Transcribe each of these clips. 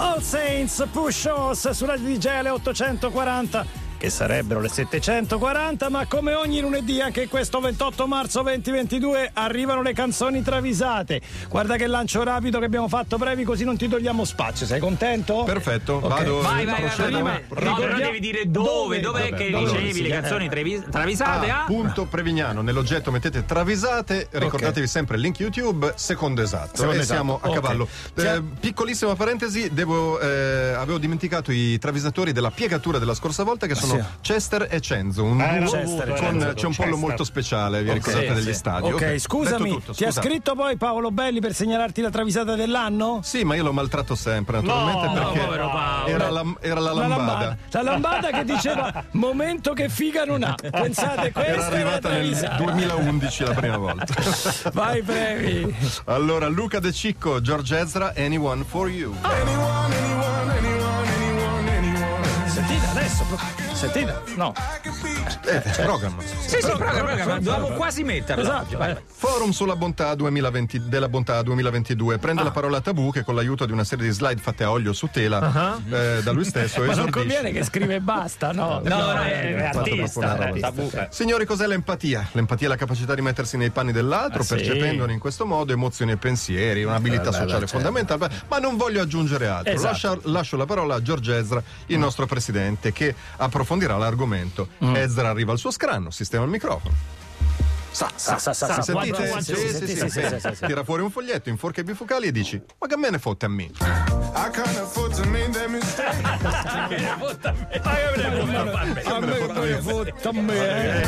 All Saints Push Us sulla DJL 840 che sarebbero le 740, ma come ogni lunedì, anche questo 28 marzo 2022, arrivano le canzoni travisate. Guarda che lancio rapido che abbiamo fatto brevi, così non ti togliamo spazio. Sei contento? Perfetto, Ok. vado. Vai, vai, vai, vai, vai. No, però devi dire dove, dov'è Dove? che Dove? ricevi Sì, le eh. canzoni travis- travisate Ah, a punto Prevignano, nell'oggetto mettete travisate, ricordatevi sempre il link YouTube, secondo esatto. Secondo e esatto, siamo a ok. cavallo. Cioè- Eh, piccolissima parentesi, devo, eh, avevo dimenticato i travisatori della piegatura della scorsa volta che sono Sì. Chester e Cenzo, un duo Chester con Cenzo, c'è un pollo molto speciale, vi ricordate Sì, degli sì. stadi. Ok, scusami, Detto tutto, ti ha scritto poi Paolo Belli per segnalarti la travisata dell'anno? Sì, ma io lo maltratto sempre, naturalmente, No, perché povero Paolo. era, la, era la La lambada. La lambada che diceva momento che figa non ha. Pensate, questa Era arrivata nel travisata. 2011 la prima volta. Vai, brevi. allora, Luca De Cicco, George Ezra, Anyone for You. Sentite adesso. Sentite? No. Eh, programma. Sì, sì, programma, programma. Dovevamo quasi metterla. Esatto. oggi, vai, vai. Forum sulla bontà 2020, della bontà 2022 Ah. prende la parola tabù che con l'aiuto di una serie di slide fatte a olio su tela eh, da lui stesso Ma non conviene che scrive e basta, no? No, no, è, è fatto proprio artista. una roba. è tabù. Signori, cos'è l'empatia? L'empatia è la capacità di mettersi nei panni dell'altro, Ah, sì. percependone in questo modo emozioni e pensieri, un'abilità Eh, beh, sociale beh, fondamentale. Ma non voglio aggiungere altro. Esatto. Lascia- lascio la parola a George Ezra, il nostro presidente, che approfondirà l'argomento. Mm. Ezra arriva al suo scranno, sistema il microfono. Sa, sa, sa. Tira fuori un foglietto in forche bifocali e dici: Ma che me ne fotte a me? I can't afford to that mistake. A me ne fotta a me.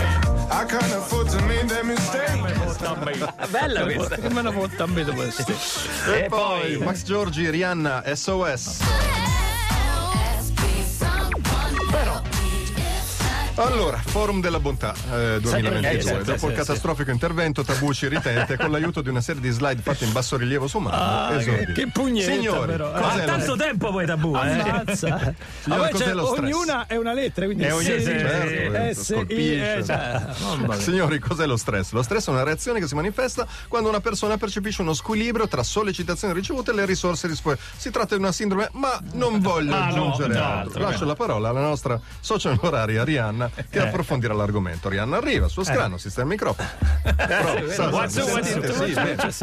I can't afford to that mistake. Bella questa. Che me ne fotta a me questo. E poi Max Giorgi, Rihanna, SOS. Allora, Forum della Bontà eh, 2022. Sì, Dopo sì, il sì. catastrofico intervento, Tabucci ritente con l'aiuto di una serie di slide fatte in basso rilievo su mano. Ah, esordisce. che pugnetta, Signori, però. Ma tanto tempo poi tabù, eh? Ammazza. Ma poi cos'è c'è- lo stress? ognuna è una lettera, quindi E ogni- certo, S, eh, cioè, mamma mia. Signori, cos'è lo stress? Lo stress è una reazione che si manifesta quando una persona percepisce uno squilibrio tra sollecitazioni ricevute e le risorse disponibili. Si tratta di una sindrome, ma non voglio Ah, aggiungere no, altro. Lascio la parola alla nostra socia onoraria Rihanna che approfondirà l'argomento. Rihanna arriva, sul scranno, si sta il microfono.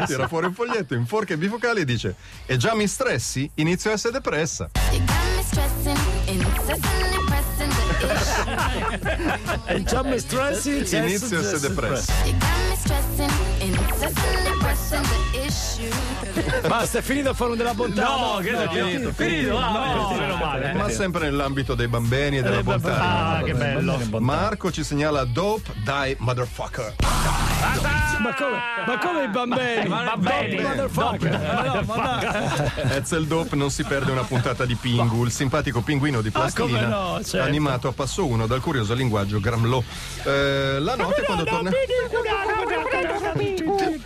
Tira fuori un foglietto in forche bifocali e dice: E già mi stressi? Inizio a essere depressa. E già mi stressi, Inizio a essere depressa. Basta, è finito il forum della bontà. No, credo che finito. Finito, va, No, va, meno male. Ma sempre nell'ambito dei bambini e della bontà. Ah, che bello. Marco ci segnala Dope Die Motherfucker. Ma come, ma come i bambini? Ma bambini. Dope motherfucker. No. Ezel Dope non si perde una puntata di Pingu, il simpatico pinguino di plastilina come no, certo. animato a passo 1 dal curioso linguaggio Gramlò. Eh, la notte quando torna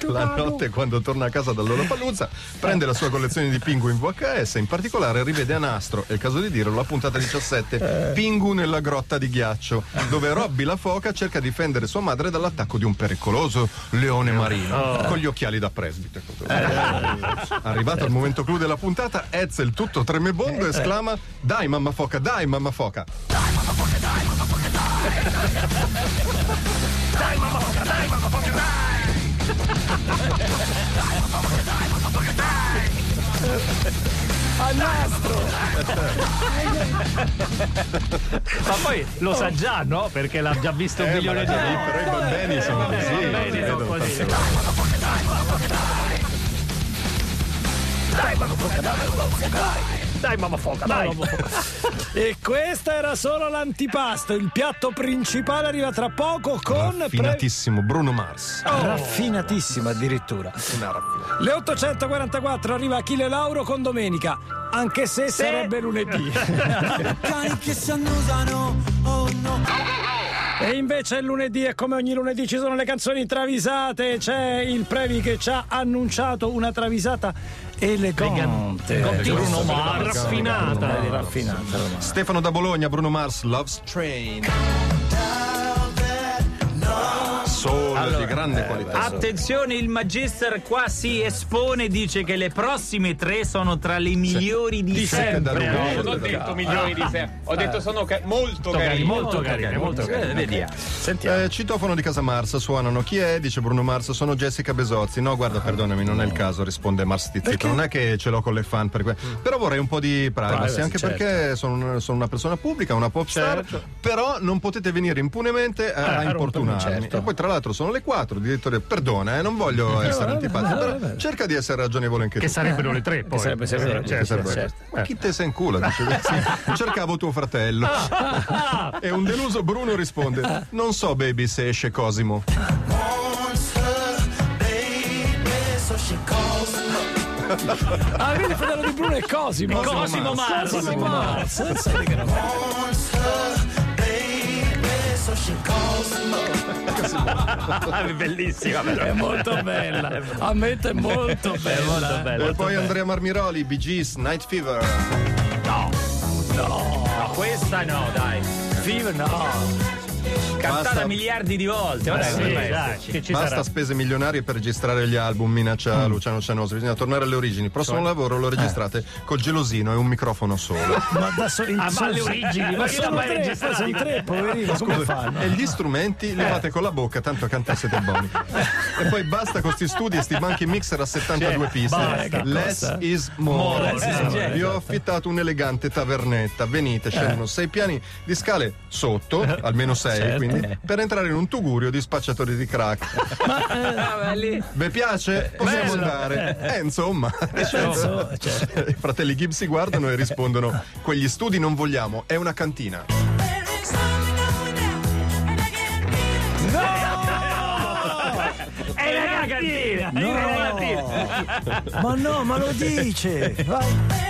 La notte quando torna a casa dall'Olapaluzza prende la sua collezione di Pingu in VHS, in particolare rivede a nastro, è il caso di dirlo, la puntata 17, Pingu nella grotta di ghiaccio, dove Robby la foca cerca di difendere sua madre dall'attacco di un pericoloso leone marino con gli occhiali da presbite. Arrivato al momento clou della puntata, Ezel tutto tremebondo esclama Dai mamma foca, dai mamma foca. Ma poi lo sa già, no? Perché l'ha già visto un Eh, milione di volte. Però i bambini sono così. bambini sono vedono così. tante- Dai, mamma foca, dai. E questo era solo l'antipasto. Il piatto principale arriva tra poco con. pre- Raffinatissimo Bruno Mars. Raffinatissimo addirittura. Una raffinata. Le 844 arriva Achille Lauro con domenica. Anche se sarebbe lunedì. Cani che si annusano, oh no. E invece il lunedì, e come ogni lunedì, ci sono le canzoni travisate. C'è il Previ che ci ha annunciato una travisata elegante. Bruno Mars. Raffinata. Raffinata. Stefano da Bologna, Bruno Mars, Love's Train. Solo di grande qualità. Attenzione, il Magister qua si espone, dice che le prossime tre sono tra le migliori di, sempre. da No, Rubino. Non ho detto milioni di sé, ho detto sono ca- molto Molto carine, carini. molto carine, molto carine. Eh, Vediamo. Sentiamo. Eh, citofono di casa Mars, suonano. Chi è? Dice Bruno Mars, sono Jessica Besozzi. No, guarda, perdonami, non è il caso, risponde Mars Tizzito. Non è che ce l'ho con le fan per que- Però vorrei un po' di privacy, Privacy, anche certo. perché sono, una- sono una persona pubblica, una pop star. Però non potete venire impunemente a, a importunarmi. certo. E poi, tra l'altro, sono le 4. Il direttore, perdona, eh, non voglio essere antipatico, però cerca di essere ragionevole anche Che tu. sarebbero le tre poi. sarebbe- sarebbe- Sì, Che certo, serve- certo. Ma chi te sei in culo? Dice, sì, cercavo tuo fratello. e un deluso Bruno risponde: Non so, baby, se esce Cosimo. Ah, vedi il fratello di Bruno è Cosimo. Cosimo Mars. Cosimo Mars. Non sai che roba. Bellissima, però. È molto bella. Ammetto è molto bella. molto bella. E poi Andrea Marmiroli, Bee Gees, Night Fever. No, questa no, dai. Fever, no. Cantata Basta. miliardi di volte. Ora Sì, come dai, che ci Basta sarà. spese milionarie per registrare gli album, minaccia Luciano Cianoso. Bisogna tornare alle origini. Prossimo lavoro lo registrate col gelosino e un microfono solo. Ma da so- Ah, ma alle origini, ma sono l'ha mai tre, registrato? sono tre, poverino, come fanno? E gli strumenti li fate con la bocca, tanto canta siete buoni. e poi basta con sti studi e sti banchi mixer a 72 piste. basta. Less Cosa? is more. More, sì, sì, Vi ho affittato un'elegante tavernetta. Venite, scendono sei piani di scale sotto, almeno sei, Certo. Quindi, per entrare in un tugurio di spacciatori di crack. Ah, lì. Vi piace? Possiamo andare. Eh, insomma. Senso, cioè, I fratelli Gibbs si guardano e rispondono: Quegli studi non vogliamo, è una cantina. È la cantina! È la cantina! Ma no, ma lo dice. Vai.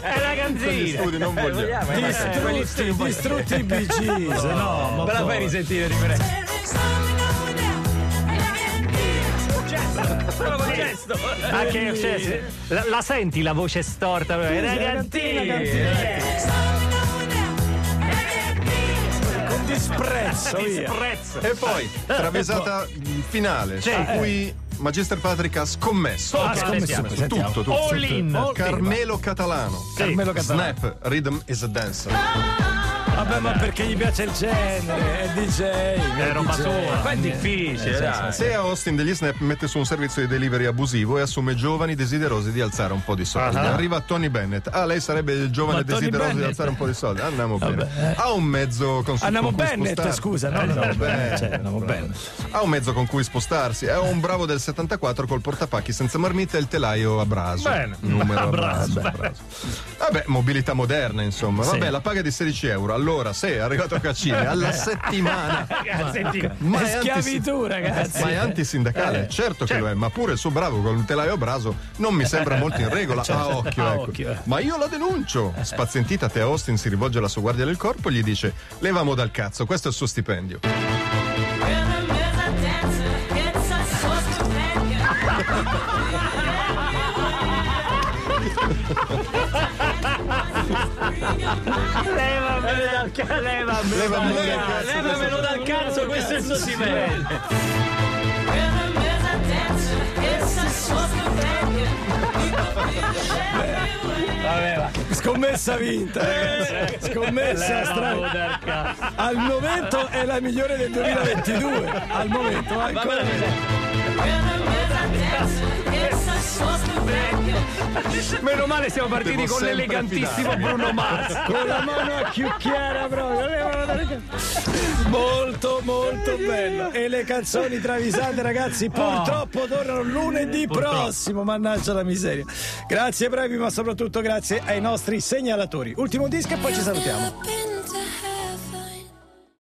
È la cantina! studi non vogliamo. Distrutti, distrutti i Gees. No, ma Me la fai risentire di me? Solo con gesto. Anche cioè, la, la senti la voce storta? Cantina! Con disprezzo. Disprezzo! E poi, travisata finale, su cui Magister Patrick ha scommesso. Ah, scommesso, sentiamo, sentiamo. Tutto, tutto. All in! Carmelo Catalano. Carmelo Catalano. Snap, Rhythm is a Dancer. Vabbè, ma perché gli piace il genere, è DJ. È roba sua. Qua è difficile, dai. Se a Austin degli Snap mette su un servizio di delivery abusivo e assume giovani desiderosi di alzare un po' di soldi. Arriva Tony Bennett. Ah, lei sarebbe il giovane Ma Tony desideroso di Bennett? alzare un po' di soldi. Andiamo bene. Ha un mezzo con Andiamo con Bennett, spostarsi. scusa, no? Andiamo No, bene. cioè, andiamo bene. Ha un mezzo con cui spostarsi. È un bravo del 74 col portapacchi senza marmita e il telaio a braso. Bene. Numero a braso. Vabbè, mobilità moderna, insomma. Vabbè, Sì. la paga è di 16 euro. Allora, se è arrivato a Caccini alla settimana. Senti, Ma È schiavitù, ragazzi. Ma è antisindacale, certo che lo è, ma pure il suo bravo con un telaio a braso non mi sembra molto in regola. a occhio, a ecco. occhio, eh. Ma io la denuncio. Spazientita, Te Austin si rivolge alla sua guardia del corpo e gli dice: Levamo dal cazzo, questo è il suo stipendio. levamelo dal cazzo, levamelo! Levamelo dal cazzo. Levamelo dal cazzo, questo è il suo stipendio. Scommessa vinta, ragazzi. Scommessa Levamelo stra... dal cazzo! Al momento è la migliore del 2022. Al momento, ancora. Meno male siamo partiti Devo con l'elegantissimo fidare. Bruno Mars! Con la mano a chiucchiara proprio. Molto, molto bello. E le canzoni travisate, ragazzi, purtroppo tornano lunedì prossimo. Mannaggia la miseria. Grazie, bravi, ma soprattutto grazie ai nostri segnalatori. Ultimo disco e poi ci salutiamo.